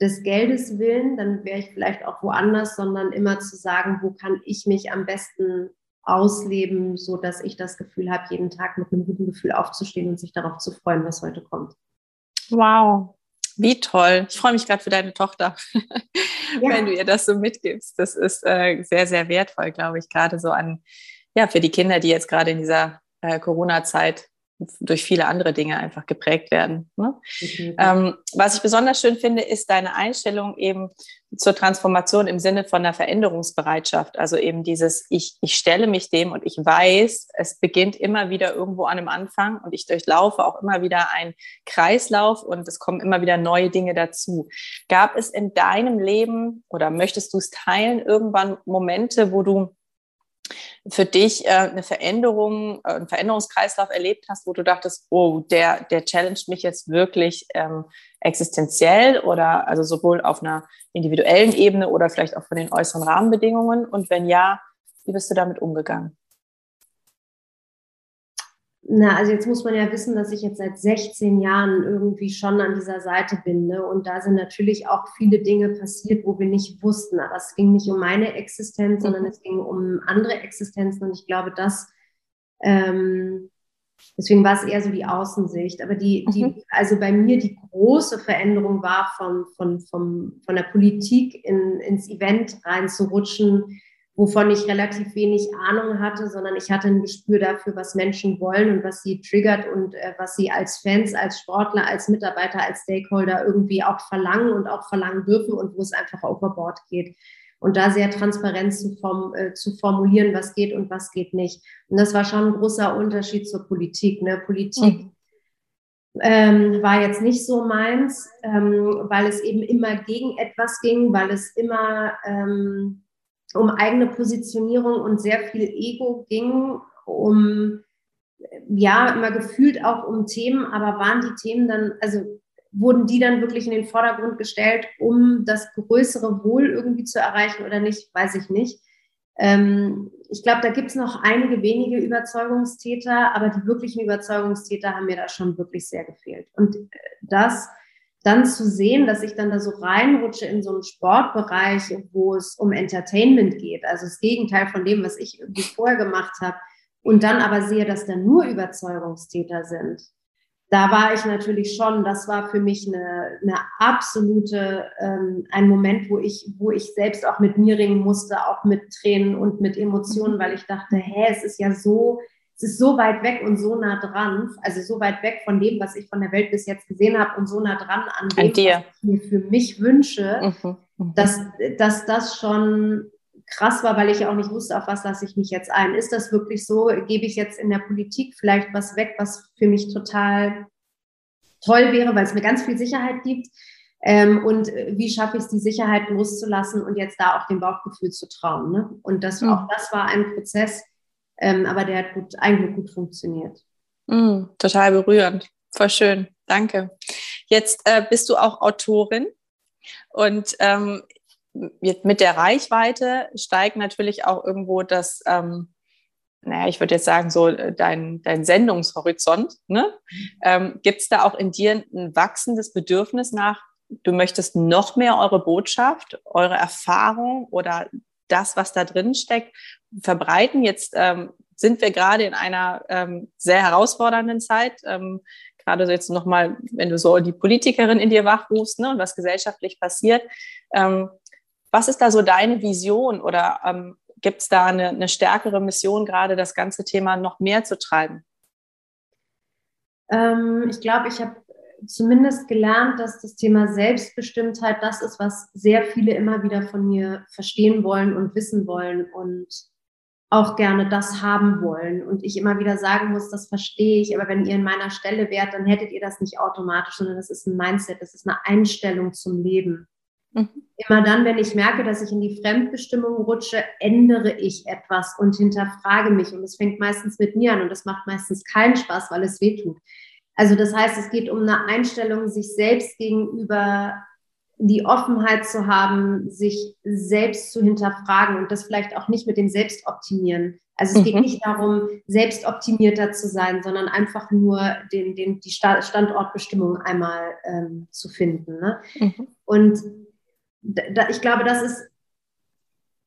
A: des Geldes willen, dann wäre ich vielleicht auch woanders, sondern immer zu sagen, wo kann ich mich am besten ausleben, so dass ich das Gefühl habe, jeden Tag mit einem guten Gefühl aufzustehen und sich darauf zu freuen, was heute kommt.
B: Wow, wie toll. Ich freue mich gerade für deine Tochter, ja. wenn du ihr das so mitgibst. Das ist äh, sehr, sehr wertvoll, glaube ich, gerade so an, ja, für die Kinder, die jetzt gerade in dieser äh, Corona-Zeit durch viele andere Dinge einfach geprägt werden. Ne? Mhm. Ähm, was ich besonders schön finde, ist deine Einstellung eben zur Transformation im Sinne von der Veränderungsbereitschaft. Also eben dieses, ich, ich stelle mich dem und ich weiß, es beginnt immer wieder irgendwo an dem Anfang und ich durchlaufe auch immer wieder einen Kreislauf und es kommen immer wieder neue Dinge dazu. Gab es in deinem Leben oder möchtest du es teilen, irgendwann Momente, wo du für dich äh, eine Veränderung, äh, einen Veränderungskreislauf erlebt hast, wo du dachtest, oh, der, der challenged mich jetzt wirklich ähm, existenziell oder also sowohl auf einer individuellen Ebene oder vielleicht auch von den äußeren Rahmenbedingungen? Und wenn ja, wie bist du damit umgegangen?
A: Na, also jetzt muss man ja wissen, dass ich jetzt seit 16 Jahren irgendwie schon an dieser Seite bin. Ne? Und da sind natürlich auch viele Dinge passiert, wo wir nicht wussten. Aber es ging nicht um meine Existenz, sondern mhm. es ging um andere Existenzen. Und ich glaube, dass ähm, deswegen war es eher so die Außensicht. Aber die, die, mhm. also bei mir die große Veränderung war von, von, von, von der Politik in, ins Event reinzurutschen wovon ich relativ wenig Ahnung hatte, sondern ich hatte ein Gespür dafür, was Menschen wollen und was sie triggert und äh, was sie als Fans, als Sportler, als Mitarbeiter, als Stakeholder irgendwie auch verlangen und auch verlangen dürfen und wo es einfach overboard geht. Und da sehr transparent zu, form, äh, zu formulieren, was geht und was geht nicht. Und das war schon ein großer Unterschied zur Politik. Ne? Politik mhm. ähm, war jetzt nicht so meins, ähm, weil es eben immer gegen etwas ging, weil es immer ähm, um eigene Positionierung und sehr viel Ego ging, um ja immer gefühlt auch um Themen, aber waren die Themen dann, also wurden die dann wirklich in den Vordergrund gestellt, um das größere Wohl irgendwie zu erreichen oder nicht, weiß ich nicht. Ähm, ich glaube, da gibt es noch einige wenige Überzeugungstäter, aber die wirklichen Überzeugungstäter haben mir da schon wirklich sehr gefehlt. Und äh, das dann zu sehen, dass ich dann da so reinrutsche in so einen Sportbereich, wo es um Entertainment geht, also das Gegenteil von dem, was ich irgendwie vorher gemacht habe, und dann aber sehe, dass da nur Überzeugungstäter sind, da war ich natürlich schon, das war für mich eine, eine absolute, ähm, ein Moment, wo ich, wo ich selbst auch mit mir ringen musste, auch mit Tränen und mit Emotionen, weil ich dachte, hä, es ist ja so es ist so weit weg und so nah dran, also so weit weg von dem, was ich von der Welt bis jetzt gesehen habe und so nah dran an dem,
B: an
A: was ich mir für mich wünsche, mhm. Mhm. Dass, dass das schon krass war, weil ich ja auch nicht wusste, auf was lasse ich mich jetzt ein. Ist das wirklich so? Gebe ich jetzt in der Politik vielleicht was weg, was für mich total toll wäre, weil es mir ganz viel Sicherheit gibt? Ähm, und wie schaffe ich es, die Sicherheit loszulassen und jetzt da auch dem Bauchgefühl zu trauen? Ne? Und das, mhm. auch das war ein Prozess, ähm, aber der hat gut, eigentlich gut funktioniert.
B: Mhm, total berührend. Voll schön. Danke. Jetzt äh, bist du auch Autorin und ähm, mit der Reichweite steigt natürlich auch irgendwo das, ähm, naja, ich würde jetzt sagen, so äh, dein, dein Sendungshorizont. Ne? Ähm, Gibt es da auch in dir ein wachsendes Bedürfnis nach, du möchtest noch mehr eure Botschaft, eure Erfahrung oder das, was da drin steckt, verbreiten? Jetzt ähm, sind wir gerade in einer ähm, sehr herausfordernden Zeit. Ähm, gerade so jetzt nochmal, wenn du so die Politikerin in dir wachrufst ne, und was gesellschaftlich passiert. Ähm, was ist da so deine Vision oder ähm, gibt es da eine, eine stärkere Mission, gerade das ganze Thema noch mehr zu treiben?
A: Ähm, ich glaube, ich habe zumindest gelernt, dass das Thema Selbstbestimmtheit das ist, was sehr viele immer wieder von mir verstehen wollen und wissen wollen und auch gerne das haben wollen. Und ich immer wieder sagen muss, das verstehe ich, aber wenn ihr in meiner Stelle wärt, dann hättet ihr das nicht automatisch, sondern das ist ein Mindset, das ist eine Einstellung zum Leben. Mhm. Immer dann, wenn ich merke, dass ich in die Fremdbestimmung rutsche, ändere ich etwas und hinterfrage mich. Und es fängt meistens mit mir an und das macht meistens keinen Spaß, weil es weh tut. Also das heißt, es geht um eine Einstellung sich selbst gegenüber, die Offenheit zu haben, sich selbst zu hinterfragen und das vielleicht auch nicht mit dem Selbstoptimieren. Also es mhm. geht nicht darum, selbstoptimierter zu sein, sondern einfach nur den, den, die Standortbestimmung einmal ähm, zu finden. Ne? Mhm. Und da, ich glaube, das ist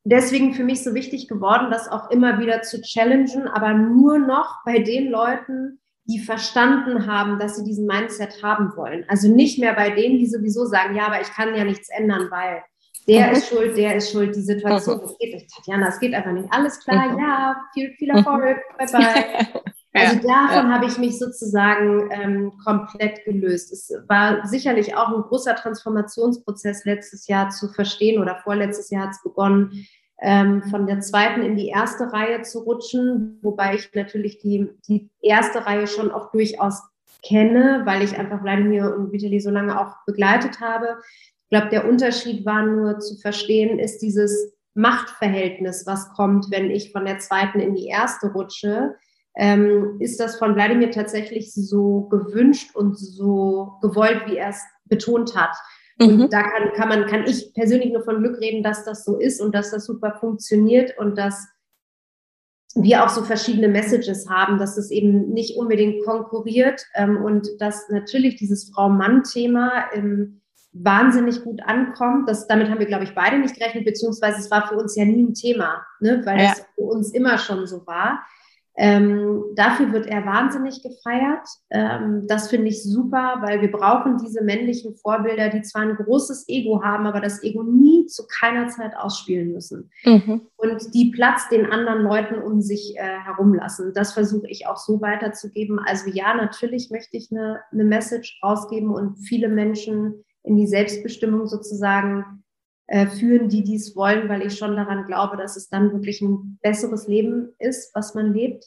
A: deswegen für mich so wichtig geworden, das auch immer wieder zu challengen, aber nur noch bei den Leuten, die verstanden haben, dass sie diesen Mindset haben wollen. Also nicht mehr bei denen, die sowieso sagen, ja, aber ich kann ja nichts ändern, weil der mhm. ist schuld, der ist schuld, die Situation, das geht nicht. Tatjana, es geht einfach nicht. Alles klar, mhm. ja, viel, viel Erfolg, bye bye. Also davon ja. habe ich mich sozusagen ähm, komplett gelöst. Es war sicherlich auch ein großer Transformationsprozess letztes Jahr zu verstehen oder vorletztes Jahr hat es begonnen, ähm, von der zweiten in die erste Reihe zu rutschen, wobei ich natürlich die, die erste Reihe schon auch durchaus kenne, weil ich einfach Vladimir und Vitali so lange auch begleitet habe. Ich glaube, der Unterschied war nur zu verstehen, ist dieses Machtverhältnis, was kommt, wenn ich von der zweiten in die erste rutsche ähm, ist das von Wladimir tatsächlich so gewünscht und so gewollt, wie er es betont hat. Und mhm. da kann, kann man, kann ich persönlich nur von Glück reden, dass das so ist und dass das super funktioniert und dass wir auch so verschiedene Messages haben, dass es eben nicht unbedingt konkurriert ähm, und dass natürlich dieses Frau-Mann-Thema ähm, wahnsinnig gut ankommt. Das, damit haben wir, glaube ich, beide nicht gerechnet, beziehungsweise es war für uns ja nie ein Thema, ne? weil ja. es für uns immer schon so war. Ähm, dafür wird er wahnsinnig gefeiert. Ähm, das finde ich super, weil wir brauchen diese männlichen Vorbilder, die zwar ein großes Ego haben, aber das Ego nie zu keiner Zeit ausspielen müssen. Mhm. Und die Platz den anderen Leuten um sich äh, herum lassen. Das versuche ich auch so weiterzugeben. Also ja, natürlich möchte ich eine, eine Message rausgeben und viele Menschen in die Selbstbestimmung sozusagen äh, führen, die dies wollen, weil ich schon daran glaube, dass es dann wirklich ein besseres Leben ist, was man lebt.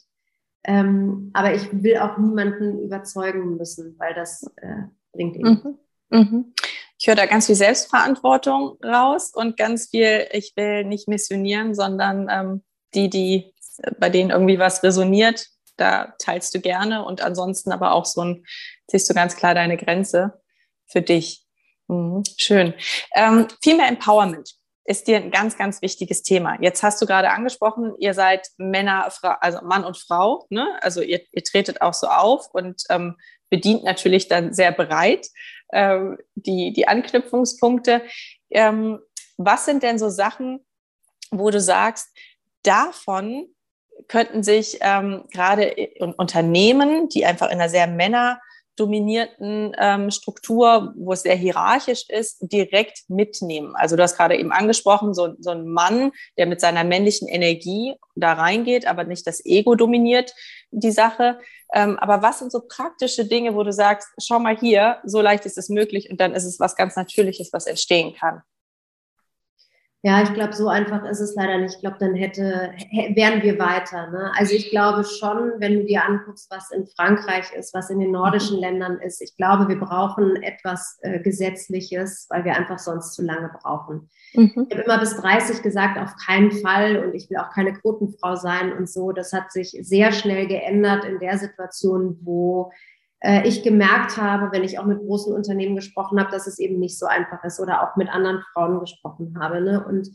A: Ähm, aber ich will auch niemanden überzeugen müssen, weil das äh, bringt eben.
B: Mhm. Mhm. Ich höre da ganz viel Selbstverantwortung raus und ganz viel, ich will nicht missionieren, sondern ähm, die, die bei denen irgendwie was resoniert, da teilst du gerne und ansonsten aber auch so ein, siehst du ganz klar deine Grenze für dich. Mhm, schön. Ähm, Female Empowerment ist dir ein ganz, ganz wichtiges Thema. Jetzt hast du gerade angesprochen, ihr seid Männer, also Mann und Frau, ne? also ihr, ihr tretet auch so auf und ähm, bedient natürlich dann sehr bereit ähm, die, die Anknüpfungspunkte. Ähm, was sind denn so Sachen, wo du sagst, davon könnten sich ähm, gerade Unternehmen, die einfach in einer sehr Männer dominierten ähm, Struktur, wo es sehr hierarchisch ist, direkt mitnehmen. Also du hast gerade eben angesprochen, so, so ein Mann, der mit seiner männlichen Energie da reingeht, aber nicht das Ego dominiert die Sache. Ähm, aber was sind so praktische Dinge, wo du sagst, schau mal hier, so leicht ist es möglich und dann ist es was ganz Natürliches, was entstehen kann?
A: Ja, ich glaube, so einfach ist es leider nicht. Ich glaube, dann hätte, wären wir weiter. Ne? Also ich glaube schon, wenn du dir anguckst, was in Frankreich ist, was in den nordischen mhm. Ländern ist, ich glaube, wir brauchen etwas äh, Gesetzliches, weil wir einfach sonst zu lange brauchen. Mhm. Ich habe immer bis 30 gesagt, auf keinen Fall und ich will auch keine Quotenfrau sein und so. Das hat sich sehr schnell geändert in der Situation, wo äh, ich gemerkt habe, wenn ich auch mit großen Unternehmen gesprochen habe, dass es eben nicht so einfach ist oder auch mit anderen Frauen gesprochen habe. Ne? Und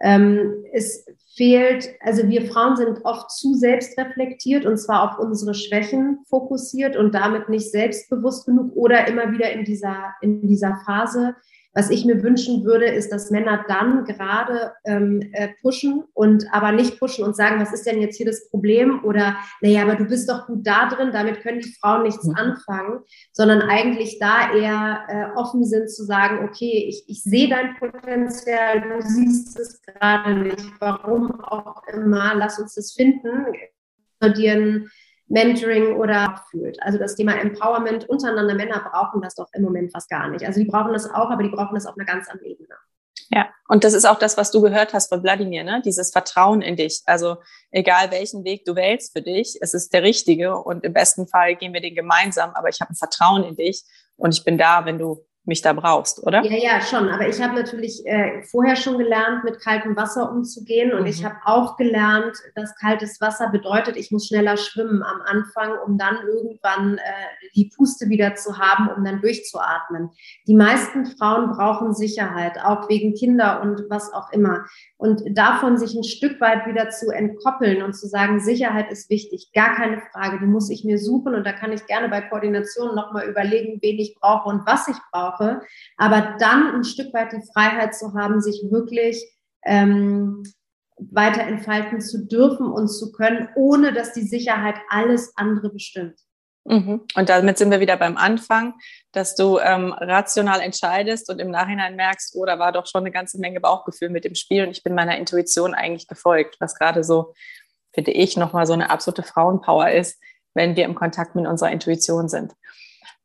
A: ähm, es fehlt, also wir Frauen sind oft zu selbstreflektiert und zwar auf unsere Schwächen fokussiert und damit nicht selbstbewusst genug oder immer wieder in dieser, in dieser Phase, was ich mir wünschen würde, ist, dass Männer dann gerade ähm, äh, pushen und aber nicht pushen und sagen, was ist denn jetzt hier das Problem? Oder, naja, aber du bist doch gut da drin, damit können die Frauen nichts anfangen, sondern eigentlich da eher äh, offen sind zu sagen, okay, ich, ich sehe dein Potenzial, du siehst es gerade nicht, warum auch immer, lass uns das finden, dir ein Mentoring oder fühlt. Also das Thema Empowerment untereinander, Männer brauchen das doch im Moment fast gar nicht. Also die brauchen das auch, aber die brauchen das auf einer ganz anderen Ebene.
B: Ja, und das ist auch das, was du gehört hast von Wladimir, ne? dieses Vertrauen in dich. Also egal welchen Weg du wählst für dich, es ist der richtige und im besten Fall gehen wir den gemeinsam, aber ich habe ein Vertrauen in dich und ich bin da, wenn du mich da brauchst, oder?
A: Ja, ja, schon. Aber ich habe natürlich äh, vorher schon gelernt, mit kaltem Wasser umzugehen. Und mhm. ich habe auch gelernt, dass kaltes Wasser bedeutet, ich muss schneller schwimmen am Anfang, um dann irgendwann äh, die Puste wieder zu haben, um dann durchzuatmen. Die meisten Frauen brauchen Sicherheit, auch wegen Kinder und was auch immer. Und davon sich ein Stück weit wieder zu entkoppeln und zu sagen, Sicherheit ist wichtig, gar keine Frage, die muss ich mir suchen. Und da kann ich gerne bei Koordination nochmal überlegen, wen ich brauche und was ich brauche brauche, aber dann ein Stück weit die Freiheit zu haben, sich wirklich ähm, weiter entfalten zu dürfen und zu können, ohne dass die Sicherheit alles andere bestimmt.
B: Mhm. Und damit sind wir wieder beim Anfang, dass du ähm, rational entscheidest und im Nachhinein merkst, oh, da war doch schon eine ganze Menge Bauchgefühl mit dem Spiel und ich bin meiner Intuition eigentlich gefolgt, was gerade so, finde ich, nochmal so eine absolute Frauenpower ist, wenn wir im Kontakt mit unserer Intuition sind.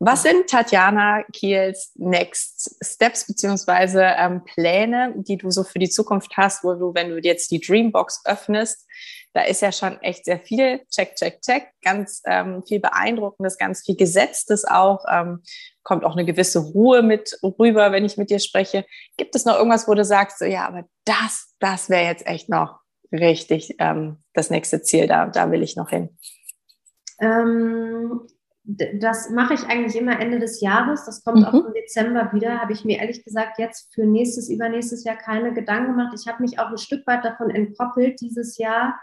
B: Was sind Tatjana Kiels Next Steps beziehungsweise ähm, Pläne, die du so für die Zukunft hast, wo du, wenn du jetzt die Dreambox öffnest, da ist ja schon echt sehr viel, check, check, check, ganz ähm, viel Beeindruckendes, ganz viel Gesetztes auch, ähm, kommt auch eine gewisse Ruhe mit rüber, wenn ich mit dir spreche. Gibt es noch irgendwas, wo du sagst, so, ja, aber das, das wäre jetzt echt noch richtig ähm, das nächste Ziel, da, da will ich noch hin?
A: Das mache ich eigentlich immer Ende des Jahres. Das kommt mhm. auch im Dezember wieder. Habe ich mir ehrlich gesagt jetzt für nächstes, übernächstes Jahr keine Gedanken gemacht. Ich habe mich auch ein Stück weit davon entkoppelt dieses Jahr,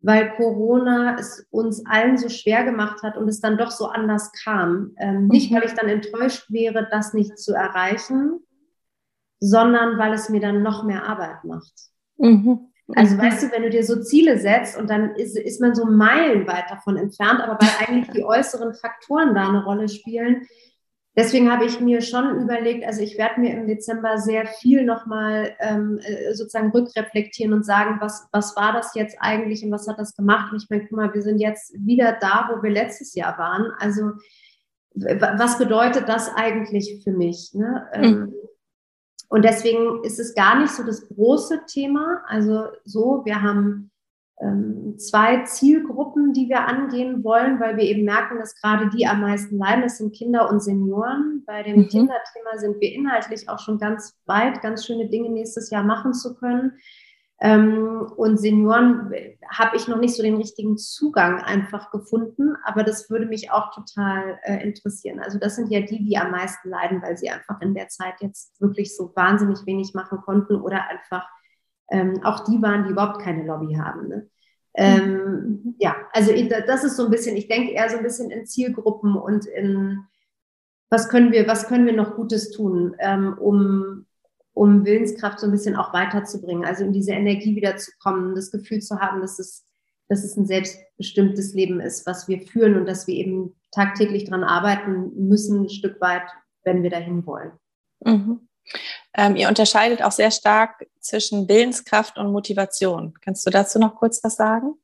A: weil Corona es uns allen so schwer gemacht hat und es dann doch so anders kam. Ähm, mhm. Nicht, weil ich dann enttäuscht wäre, das nicht zu erreichen, sondern weil es mir dann noch mehr Arbeit macht. Mhm. Also mhm. weißt du, wenn du dir so Ziele setzt und dann ist, ist man so meilenweit davon entfernt, aber weil eigentlich die äußeren Faktoren da eine Rolle spielen. Deswegen habe ich mir schon überlegt, also ich werde mir im Dezember sehr viel nochmal ähm, äh, sozusagen rückreflektieren und sagen, was, was war das jetzt eigentlich und was hat das gemacht? Und ich meine, guck mal, wir sind jetzt wieder da, wo wir letztes Jahr waren. Also was bedeutet das eigentlich für mich? Ne? Mhm. Und deswegen ist es gar nicht so das große Thema. Also so, wir haben ähm, zwei Zielgruppen, die wir angehen wollen, weil wir eben merken, dass gerade die am meisten leiden. Das sind Kinder und Senioren. Bei dem mhm. Kinderthema sind wir inhaltlich auch schon ganz weit, ganz schöne Dinge nächstes Jahr machen zu können. Ähm, und Senioren habe ich noch nicht so den richtigen Zugang einfach gefunden, aber das würde mich auch total äh, interessieren. Also das sind ja die, die am meisten leiden, weil sie einfach in der Zeit jetzt wirklich so wahnsinnig wenig machen konnten oder einfach ähm, auch die waren, die überhaupt keine Lobby haben. Ne? Ähm, mhm. Ja, also das ist so ein bisschen, ich denke eher so ein bisschen in Zielgruppen und in was können wir, was können wir noch Gutes tun, ähm, um um Willenskraft so ein bisschen auch weiterzubringen, also in diese Energie wiederzukommen, das Gefühl zu haben, dass es, dass es ein selbstbestimmtes Leben ist, was wir führen und dass wir eben tagtäglich daran arbeiten müssen, ein Stück weit, wenn wir dahin wollen.
B: Mhm. Ähm, ihr unterscheidet auch sehr stark zwischen Willenskraft und Motivation. Kannst du dazu noch kurz was sagen?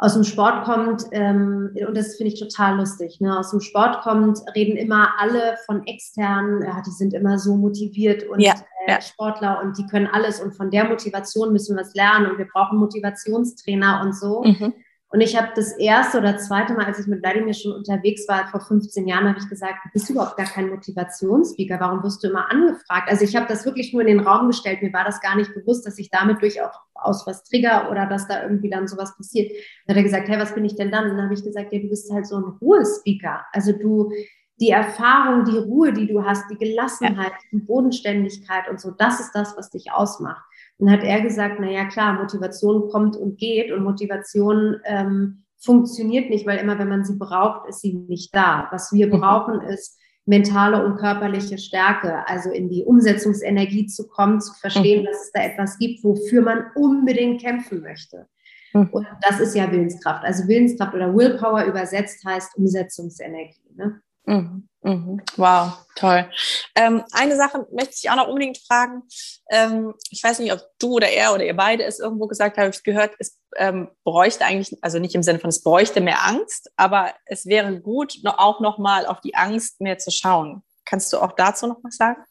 A: Aus dem Sport kommt, ähm, und das finde ich total lustig, ne? aus dem Sport kommt, reden immer alle von externen, ja, die sind immer so motiviert und ja, äh, ja. Sportler und die können alles und von der Motivation müssen wir es lernen und wir brauchen Motivationstrainer und so. Mhm. Und ich habe das erste oder zweite Mal, als ich mit Vladimir schon unterwegs war, vor 15 Jahren, habe ich gesagt, du bist überhaupt gar kein Motivationsspeaker, warum wirst du immer angefragt? Also ich habe das wirklich nur in den Raum gestellt, mir war das gar nicht bewusst, dass ich damit durchaus was trigger oder dass da irgendwie dann sowas passiert. Dann hat er gesagt, hey, was bin ich denn dann? Und dann habe ich gesagt, ja, du bist halt so ein Ruhespeaker. Also du, die Erfahrung, die Ruhe, die du hast, die Gelassenheit, ja. die Bodenständigkeit und so, das ist das, was dich ausmacht. Und hat er gesagt, na ja, klar, Motivation kommt und geht und Motivation ähm, funktioniert nicht, weil immer wenn man sie braucht, ist sie nicht da. Was wir mhm. brauchen ist mentale und körperliche Stärke, also in die Umsetzungsenergie zu kommen, zu verstehen, mhm. dass es da etwas gibt, wofür man unbedingt kämpfen möchte. Mhm. Und das ist ja Willenskraft. Also Willenskraft oder Willpower übersetzt heißt Umsetzungsenergie. Ne?
B: Mhm. Mhm. Wow, toll. Ähm, eine Sache möchte ich auch noch unbedingt fragen. Ähm, ich weiß nicht, ob du oder er oder ihr beide es irgendwo gesagt habt, ich gehört, es ähm, bräuchte eigentlich, also nicht im Sinne von es bräuchte mehr Angst, aber es wäre gut, noch, auch nochmal auf die Angst mehr zu schauen. Kannst du auch dazu noch was sagen?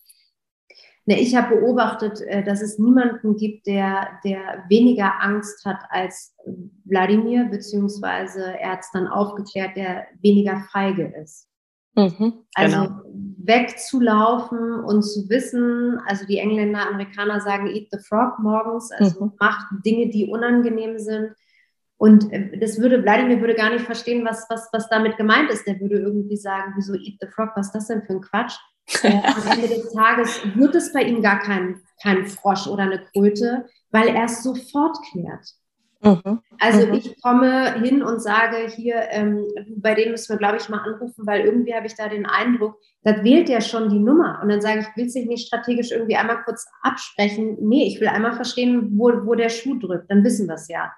A: Ne, ich habe beobachtet, äh, dass es niemanden gibt, der, der weniger Angst hat als Wladimir, beziehungsweise er hat es dann aufgeklärt, der weniger feige ist. Mhm, also genau. wegzulaufen und zu wissen, also die Engländer, Amerikaner sagen, eat the frog morgens, also mhm. macht Dinge, die unangenehm sind. Und äh, das würde, Vladimir würde gar nicht verstehen, was, was, was damit gemeint ist. Der würde irgendwie sagen, wieso eat the frog, was ist das denn für ein Quatsch? äh, am Ende des Tages wird es bei ihm gar kein, kein Frosch oder eine Kröte, weil er es sofort klärt. Mhm. Also mhm. ich komme hin und sage hier, ähm, bei dem müssen wir, glaube ich, mal anrufen, weil irgendwie habe ich da den Eindruck, das wählt ja schon die Nummer. Und dann sage ich, will sich nicht strategisch irgendwie einmal kurz absprechen? Nee, ich will einmal verstehen, wo, wo der Schuh drückt. Dann wissen wir es ja.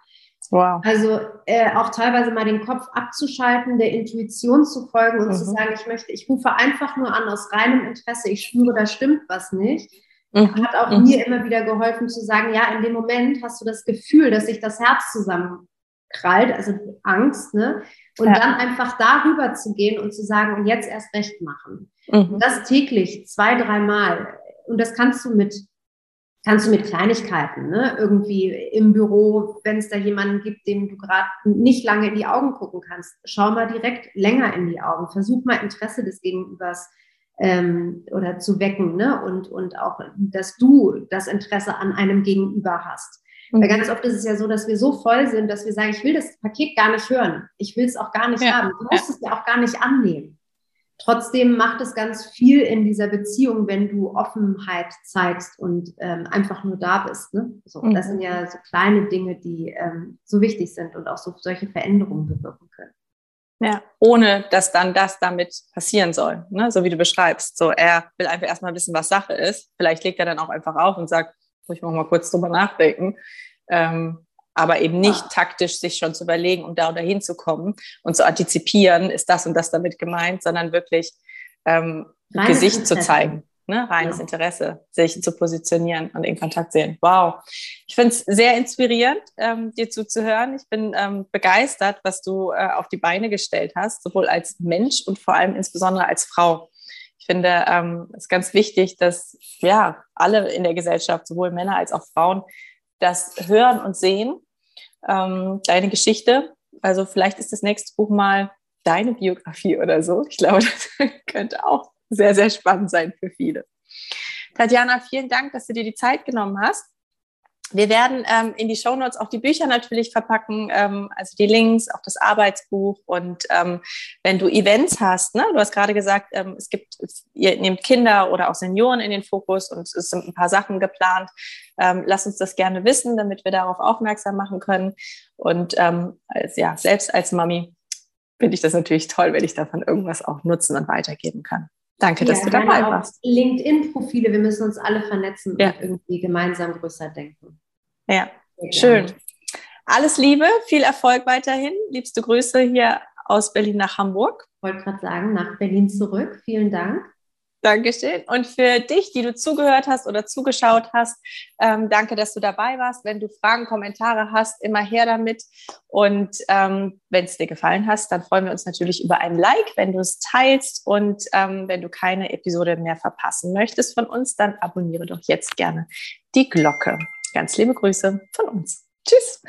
A: Wow. Also äh, auch teilweise mal den Kopf abzuschalten, der Intuition zu folgen und mhm. zu sagen, ich möchte, ich rufe einfach nur an aus reinem Interesse, ich spüre, da stimmt was nicht Mhm. Hat auch mhm. mir immer wieder geholfen zu sagen, ja, in dem Moment hast du das Gefühl, dass sich das Herz zusammenkrallt, also Angst, ne? Und ja. dann einfach darüber zu gehen und zu sagen, und jetzt erst recht machen. Mhm. Und das täglich, zwei, dreimal. Und das kannst du mit, kannst du mit Kleinigkeiten, ne? Irgendwie im Büro, wenn es da jemanden gibt, dem du gerade nicht lange in die Augen gucken kannst, schau mal direkt länger in die Augen. Versuch mal Interesse des Gegenübers ähm, oder zu wecken ne? und, und auch, dass du das Interesse an einem Gegenüber hast. Mhm. Weil ganz oft ist es ja so, dass wir so voll sind, dass wir sagen, ich will das Paket gar nicht hören. Ich will es auch gar nicht ja. haben. Du musst ja. es ja auch gar nicht annehmen. Trotzdem macht es ganz viel in dieser Beziehung, wenn du Offenheit zeigst und ähm, einfach nur da bist. Ne? So, mhm. Das sind ja so kleine Dinge, die ähm, so wichtig sind und auch so solche Veränderungen bewirken können.
B: Ja, ohne dass dann das damit passieren soll, ne? so wie du beschreibst. So, er will einfach erstmal wissen, was Sache ist. Vielleicht legt er dann auch einfach auf und sagt, muss ich mal kurz drüber nachdenken. Ähm, aber eben nicht ah. taktisch sich schon zu überlegen, um da oder hinzukommen und zu antizipieren, ist das und das damit gemeint, sondern wirklich ähm, Gesicht zu zeigen ne, reines ja. Interesse, sich zu positionieren und in Kontakt sehen. Wow. Ich finde es sehr inspirierend, ähm, dir zuzuhören. Ich bin ähm, begeistert, was du äh, auf die Beine gestellt hast, sowohl als Mensch und vor allem insbesondere als Frau. Ich finde ähm, es ist ganz wichtig, dass ja alle in der Gesellschaft, sowohl Männer als auch Frauen, das hören und sehen. Ähm, deine Geschichte. Also vielleicht ist das nächste Buch mal deine Biografie oder so. Ich glaube, das könnte auch sehr, sehr spannend sein für viele. Tatjana, vielen Dank, dass du dir die Zeit genommen hast. Wir werden ähm, in die Show Notes auch die Bücher natürlich verpacken, ähm, also die Links, auch das Arbeitsbuch. Und ähm, wenn du Events hast, ne, du hast gerade gesagt, ähm, es gibt, ihr nehmt Kinder oder auch Senioren in den Fokus und es sind ein paar Sachen geplant. Ähm, lass uns das gerne wissen, damit wir darauf aufmerksam machen können. Und ähm, als, ja, selbst als Mami finde ich das natürlich toll, wenn ich davon irgendwas auch nutzen und weitergeben kann. Danke, ja, dass du dabei warst.
A: LinkedIn-Profile, wir müssen uns alle vernetzen ja. und irgendwie gemeinsam größer denken.
B: Ja, schön. Alles Liebe, viel Erfolg weiterhin. Liebste Grüße hier aus Berlin nach Hamburg.
A: Ich wollte gerade sagen, nach Berlin zurück. Vielen Dank.
B: Dankeschön. Und für dich, die du zugehört hast oder zugeschaut hast, ähm, danke, dass du dabei warst. Wenn du Fragen, Kommentare hast, immer her damit. Und ähm, wenn es dir gefallen hat, dann freuen wir uns natürlich über ein Like, wenn du es teilst. Und ähm, wenn du keine Episode mehr verpassen möchtest von uns, dann abonniere doch jetzt gerne die Glocke. Ganz liebe Grüße von uns. Tschüss.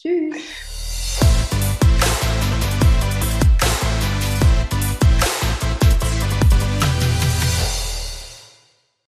B: Tschüss.